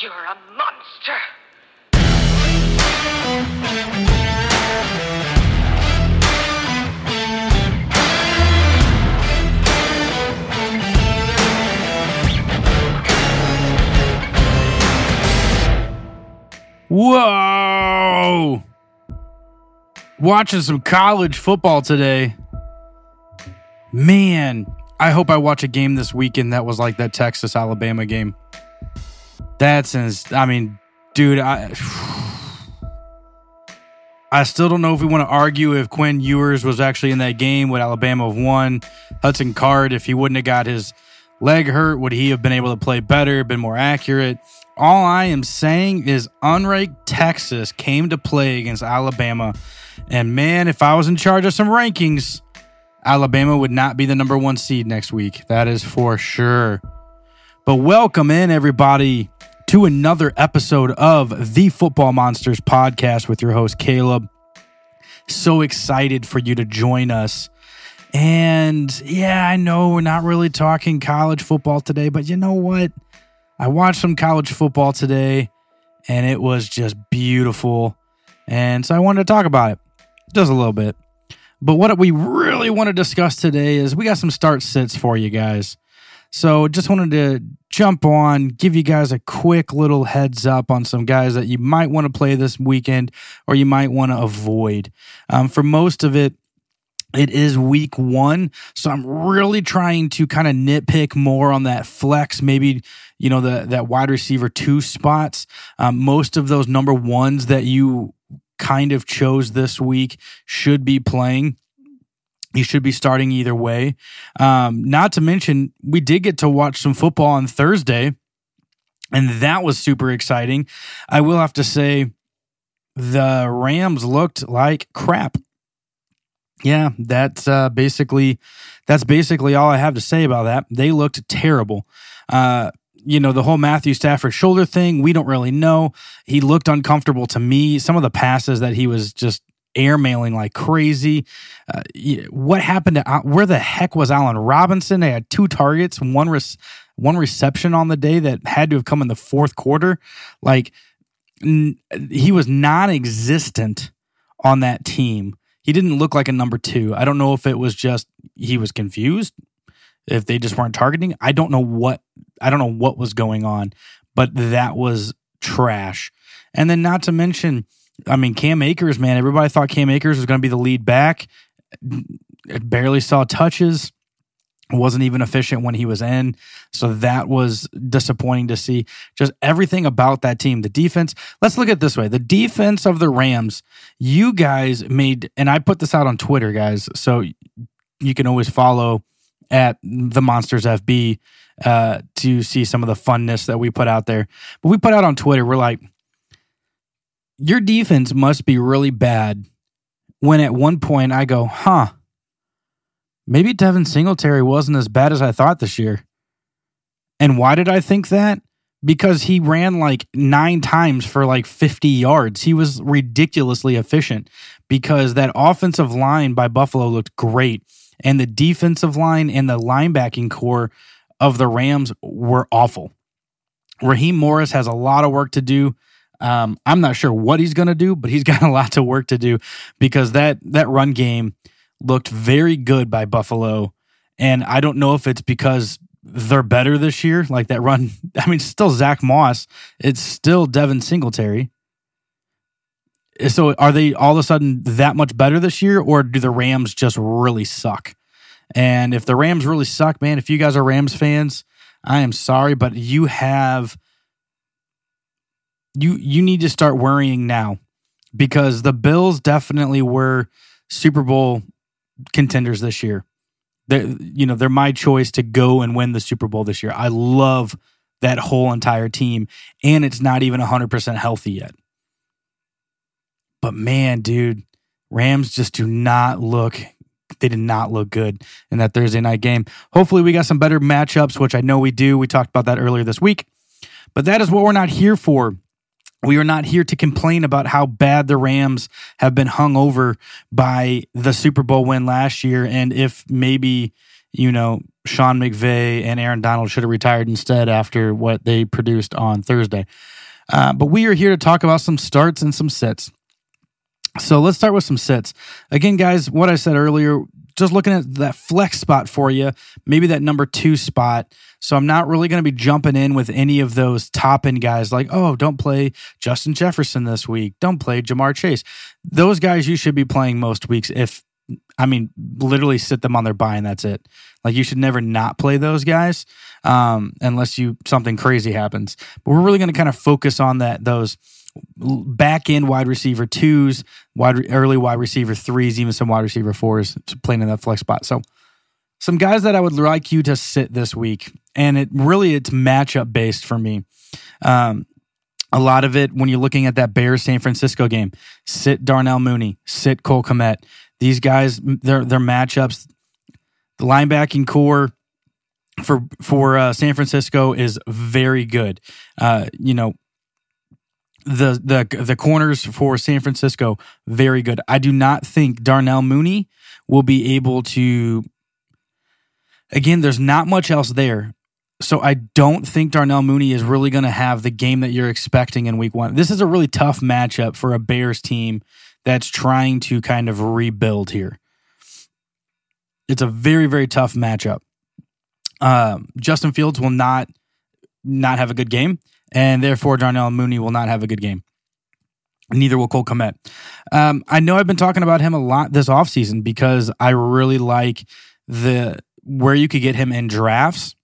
You're a monster. Whoa! Watching some college football today. Man, I hope I watch a game this weekend that was like that Texas Alabama game. That's ins- I mean, dude, I I still don't know if we want to argue if Quinn Ewers was actually in that game would Alabama have won. Hudson Card, if he wouldn't have got his leg hurt, would he have been able to play better, been more accurate? All I am saying is unranked Texas came to play against Alabama. And man, if I was in charge of some rankings, Alabama would not be the number one seed next week. That is for sure. But welcome in, everybody, to another episode of the Football Monsters podcast with your host, Caleb. So excited for you to join us. And yeah, I know we're not really talking college football today, but you know what? I watched some college football today and it was just beautiful. And so I wanted to talk about it just a little bit. But what we really want to discuss today is we got some start sits for you guys. So just wanted to jump on, give you guys a quick little heads up on some guys that you might want to play this weekend or you might want to avoid. Um, for most of it, it is week one. So I'm really trying to kind of nitpick more on that flex, maybe, you know, the, that wide receiver two spots. Um, most of those number ones that you kind of chose this week should be playing. You should be starting either way. Um, not to mention, we did get to watch some football on Thursday, and that was super exciting. I will have to say, the Rams looked like crap. Yeah, that's uh, basically that's basically all I have to say about that. They looked terrible. Uh, you know, the whole Matthew Stafford shoulder thing, we don't really know. He looked uncomfortable to me. Some of the passes that he was just airmailing like crazy. Uh, what happened to where the heck was Allen Robinson? They had two targets, one res, one reception on the day that had to have come in the fourth quarter. Like n- he was non-existent on that team. He didn't look like a number two. I don't know if it was just he was confused, if they just weren't targeting. I don't know what I don't know what was going on, but that was trash. And then not to mention, I mean, Cam Akers, man, everybody thought Cam Akers was going to be the lead back. Barely saw touches. Wasn't even efficient when he was in. So that was disappointing to see. Just everything about that team. The defense, let's look at this way. The defense of the Rams, you guys made, and I put this out on Twitter, guys. So you can always follow at the Monsters FB uh, to see some of the funness that we put out there. But we put out on Twitter, we're like, your defense must be really bad. When at one point I go, huh, maybe Devin Singletary wasn't as bad as I thought this year. And why did I think that? Because he ran like nine times for like 50 yards. He was ridiculously efficient because that offensive line by Buffalo looked great. And the defensive line and the linebacking corps of the Rams were awful. Raheem Morris has a lot of work to do. Um, I'm not sure what he's going to do, but he's got a lot to work to do because that that run game looked very good by Buffalo, and I don't know if it's because they're better this year. Like that run, I mean, still Zach Moss. It's still Devin Singletary. So are they all of a sudden that much better this year, or do the Rams just really suck? And if the Rams really suck, man, if you guys are Rams fans, I am sorry, but you have you you need to start worrying now because the Bills definitely were Super Bowl contenders this year. They're, you know, they're my choice to go and win the Super Bowl this year. I love that whole entire team, and it's not even 100% healthy yet. But man, dude, Rams just do not look they did not look good in that Thursday night game. Hopefully, we got some better matchups, which I know we do. We talked about that earlier this week. But that is what we're not here for. We are not here to complain about how bad the Rams have been hung over by the Super Bowl win last year and if maybe, you know, Sean McVay and Aaron Donald should have retired instead after what they produced on Thursday. Uh, but we are here to talk about some starts and some sits. So let's start with some sits. Again, guys, what I said earlier, just looking at that flex spot for you, maybe that number two spot. So I'm not really going to be jumping in with any of those top end guys like, oh, don't play Justin Jefferson this week. Don't play Ja'Marr Chase. Those guys you should be playing most weeks if I mean, literally sit them on their bye and that's it. Like you should never not play those guys um, unless you something crazy happens. But we're really going to kind of focus on that those back end wide receiver twos, wide early wide receiver threes, even some wide receiver fours playing in that flex spot. So some guys that I would like you to sit this week, and it really it's matchup based for me. Um, a lot of it when you're looking at that Bears San Francisco game, sit Darnell Mooney, sit Cole Kmet. These guys, their their matchups, the linebacking corps for for uh, San Francisco is very good. Uh, you know, the the the corners for San Francisco very good. I do not think Darnell Mooney will be able to. Again, there's not much else there, so I don't think Darnell Mooney is really going to have the game that you're expecting in Week One. This is a really tough matchup for a Bears team that's trying to kind of rebuild here. It's a very very tough matchup. Um, Justin Fields will not not have a good game and therefore Darnell Mooney will not have a good game. Neither will Cole Kmet. Um, I know I've been talking about him a lot this offseason because I really like the where you could get him in drafts.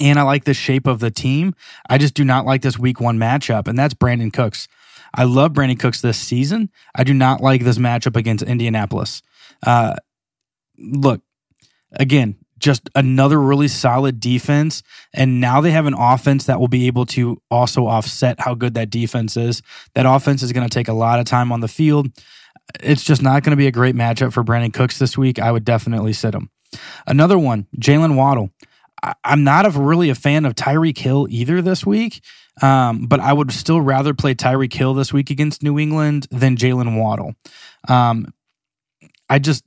And I like the shape of the team. I just do not like this week one matchup, and that's Brandin Cooks. I love Brandin Cooks this season. I do not like this matchup against Indianapolis. Uh, look, again, just another really solid defense. And now they have an offense that will be able to also offset how good that defense is. That offense is going to take a lot of time on the field. It's just not going to be a great matchup for Brandin Cooks this week. I would definitely sit him. Another one, Jaylen Waddle. I'm not a, really a fan of Tyreek Hill either this week, um, but I would still rather play Tyreek Hill this week against New England than Jaylen Waddle. Um, I just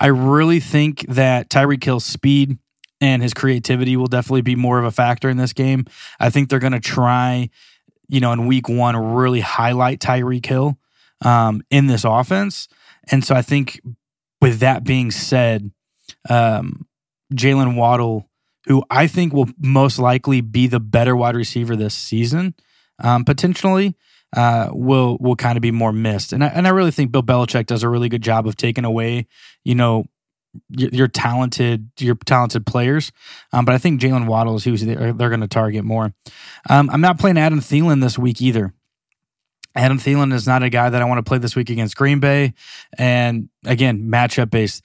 I really think that Tyreek Hill's speed and his creativity will definitely be more of a factor in this game. I think they're going to try, you know, in week one, really highlight Tyreek Hill um, in this offense. And so I think with that being said, um, Jaylen Waddle, who I think will most likely be the better wide receiver this season, um, potentially, uh, will will kind of be more missed. And I, and I really think Bill Belichick does a really good job of taking away, you know, your, your talented your talented players. Um, but I think Jaylen Waddle is who they're, they're going to target more. Um, I'm not playing Adam Thielen this week either. Adam Thielen is not a guy that I want to play this week against Green Bay. And again, matchup based.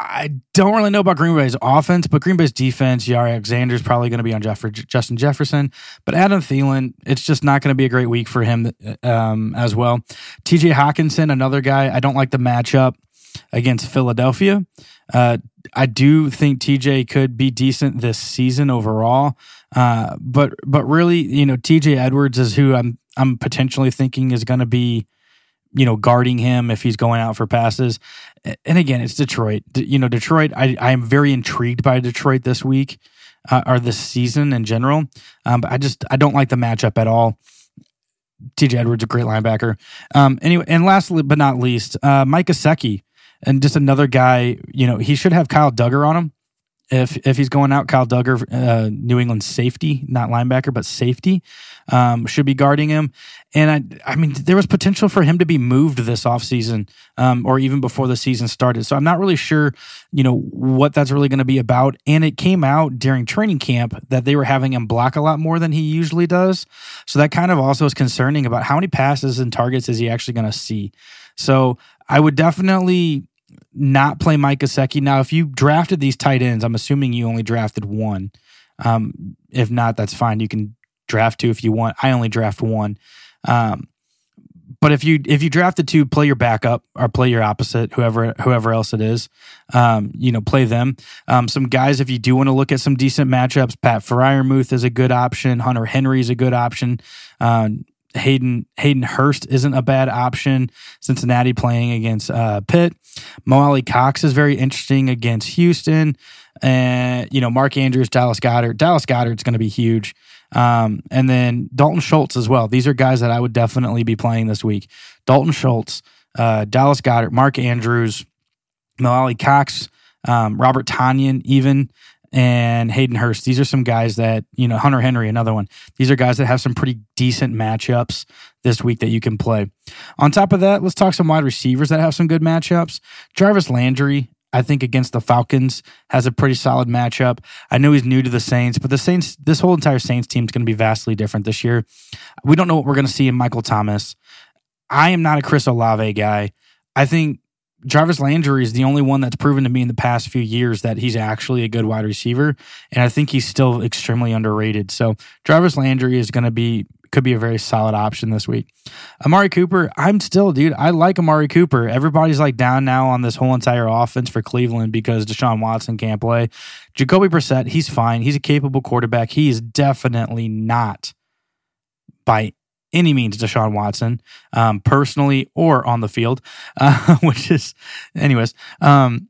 I don't really know about Green Bay's offense, but Green Bay's defense, Alexander is probably going to be on Jeff- Justin Jefferson. But Adam Thielen, it's just not going to be a great week for him um, as well. TJ Hockenson, another guy, I don't like the matchup against Philadelphia. Uh, I do think TJ could be decent this season overall, uh, but but really, you know, TJ Edwards is who I'm I'm potentially thinking is going to be you know, guarding him if he's going out for passes. And again, it's Detroit. You know, Detroit, I, I am very intrigued by Detroit this week uh, or this season in general. Um, but I just, I don't like the matchup at all. TJ Edwards, a great linebacker. Um, anyway, and lastly but not least, uh, Mike Gesicki, and just another guy, you know, he should have Kyle Dugger on him if if he's going out, Kyle Dugger, uh, New England safety, not linebacker, but safety, um, should be guarding him. And I, I mean, there was potential for him to be moved this offseason um, or even before the season started. So I'm not really sure, you know, what that's really going to be about. And it came out during training camp that they were having him block a lot more than he usually does. So that kind of also is concerning about how many passes and targets is he actually going to see. So I would definitely not play Mike Gesicki. Now, if you drafted these tight ends, I'm assuming you only drafted one. Um, if not, that's fine. You can draft two if you want. I only draft one. Um, but if you if you drafted two, play your backup or play your opposite, whoever whoever else it is. Um, you know, play them. Um, some guys, if you do want to look at some decent matchups, Pat Freiermuth is a good option. Hunter Henry is a good option. Um, Hayden Hayden Hurst isn't a bad option. Cincinnati playing against uh, Pitt. Mo Alie-Cox is very interesting against Houston. and you know Mark Andrews, Dallas Goedert. Dallas Goedert's going to be huge, um, and then Dalton Schultz as well. These are guys that I would definitely be playing this week. Dalton Schultz, uh, Dallas Goedert, Mark Andrews, Mo Alie-Cox, um, Robert Tonyan, even and Hayden Hurst. These are some guys that, you know, Hunter Henry, another one. These are guys that have some pretty decent matchups this week that you can play. On top of that, let's talk some wide receivers that have some good matchups. Jarvis Landry, I think against the Falcons has a pretty solid matchup. I know he's new to the Saints, but the Saints, this whole entire Saints team is going to be vastly different this year. We don't know what we're going to see in Michael Thomas. I am not a Chris Olave guy. I think Jarvis Landry is the only one that's proven to me in the past few years that he's actually a good wide receiver, and I think he's still extremely underrated. So Jarvis Landry is going to be could be a very solid option this week. Amari Cooper, I'm still, dude, I like Amari Cooper. Everybody's like down now on this whole entire offense for Cleveland because Deshaun Watson can't play. Jacoby Brissett, he's fine. He's a capable quarterback. He is definitely not by any means Deshaun Watson, um, personally or on the field, uh, which is, anyways. Um,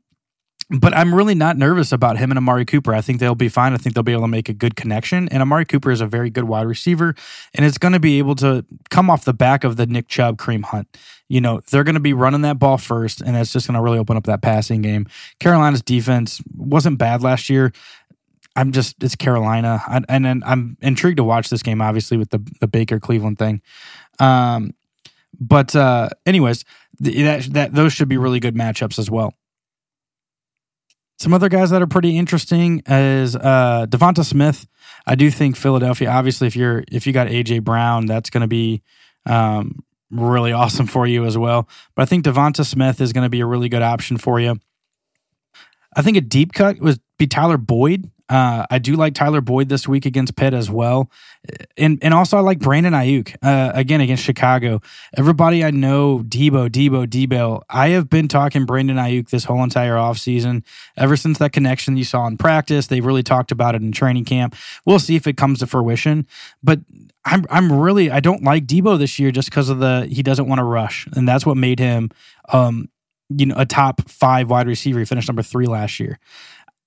but I'm really not nervous about him and Amari Cooper. I think they'll be fine. I think they'll be able to make a good connection. And Amari Cooper is a very good wide receiver, and it's going to be able to come off the back of the Nick Chubb Kareem Hunt. You know, they're going to be running that ball first, and that's just going to really open up that passing game. Carolina's defense wasn't bad last year. I'm just it's Carolina, I, and then I'm intrigued to watch this game. Obviously, with the the Baker Cleveland thing, um, but uh, anyways, that that those should be really good matchups as well. Some other guys that are pretty interesting is uh, Devonta Smith. I do think Philadelphia. Obviously, if you're if you got AJ Brown, that's going to be um, really awesome for you as well. But I think Devonta Smith is going to be a really good option for you. I think a deep cut was be Tyler Boyd. Uh, I do like Tyler Boyd this week against Pitt as well, and and also I like Brandon Aiyuk uh, again against Chicago. Everybody I know, Deebo, Deebo, Deebo. I have been talking Brandon Aiyuk this whole entire offseason. Ever since that connection you saw in practice, they really talked about it in training camp. We'll see if it comes to fruition, but. I'm I'm really I don't like Deebo this year just because of the he doesn't want to rush and that's what made him um you know a top five wide receiver. He finished number three last year.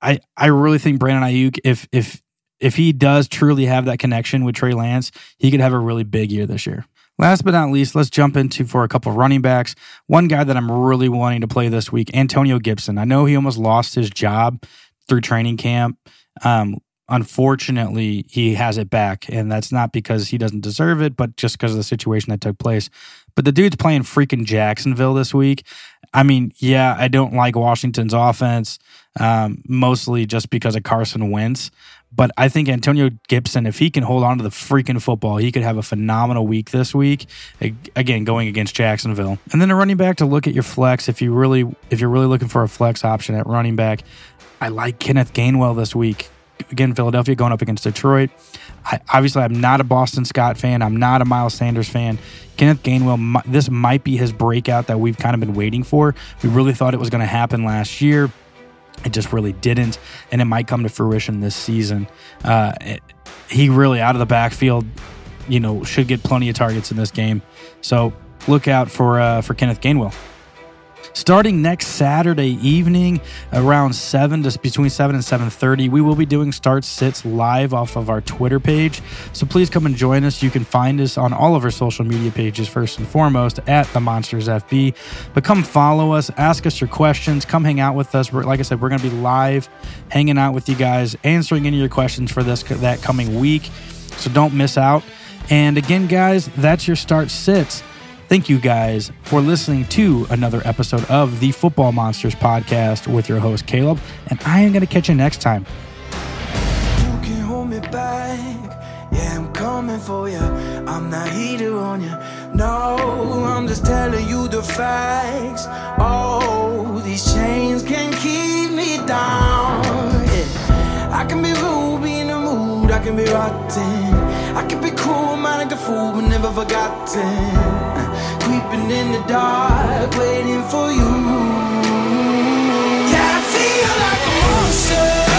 I I really think Brandon Aiyuk, if if if he does truly have that connection with Trey Lance, he could have a really big year this year. Last but not least, let's jump into for a couple of running backs. One guy that I'm really wanting to play this week, Antonio Gibson. I know he almost lost his job through training camp. Um, unfortunately, he has it back, and that's not because he doesn't deserve it, but just because of the situation that took place. But the dude's playing freaking Jacksonville this week. I mean, yeah, I don't like Washington's offense, um, mostly just because of Carson Wentz. But I think Antonio Gibson, if he can hold on to the freaking football, he could have a phenomenal week this week. Again, going against Jacksonville, and then a running back to look at your flex if you really if you're really looking for a flex option at running back. I like Kenneth Gainwell this week. Again, Philadelphia going up against Detroit. I, obviously, I'm not a Boston Scott fan. I'm not a Miles Sanders fan. Kenneth Gainwell, this might be his breakout that we've kind of been waiting for. We really thought it was going to happen last year. It just really didn't, and it might come to fruition this season. Uh, it, he really out of the backfield, you know, should get plenty of targets in this game. So look out for uh, for Kenneth Gainwell starting next Saturday evening around 7 to between 7 and 7:30. We will be doing start sits live off of our Twitter page. So please come and join us. You can find us on all of our social media pages first and foremost at the Monsters FB. But come follow us, ask us your questions, come hang out with us. We're, like I said, we're going to be live hanging out with you guys, answering any of your questions for this that coming week. So don't miss out. And again, guys, that's your start sits. Thank you guys for listening to another episode of the Football Monsters podcast with your host, Caleb. And I am going to catch you next time. You can hold me back. Yeah, I'm coming for you. I'm not on you. No, I'm just telling you the facts. Oh, these chains can keep me down. Yeah. I can be in the mood. I can be rotten. I can be cool, man, like fool, but never forgotten creeping in the dark, waiting for you. Yeah, I feel like a monster,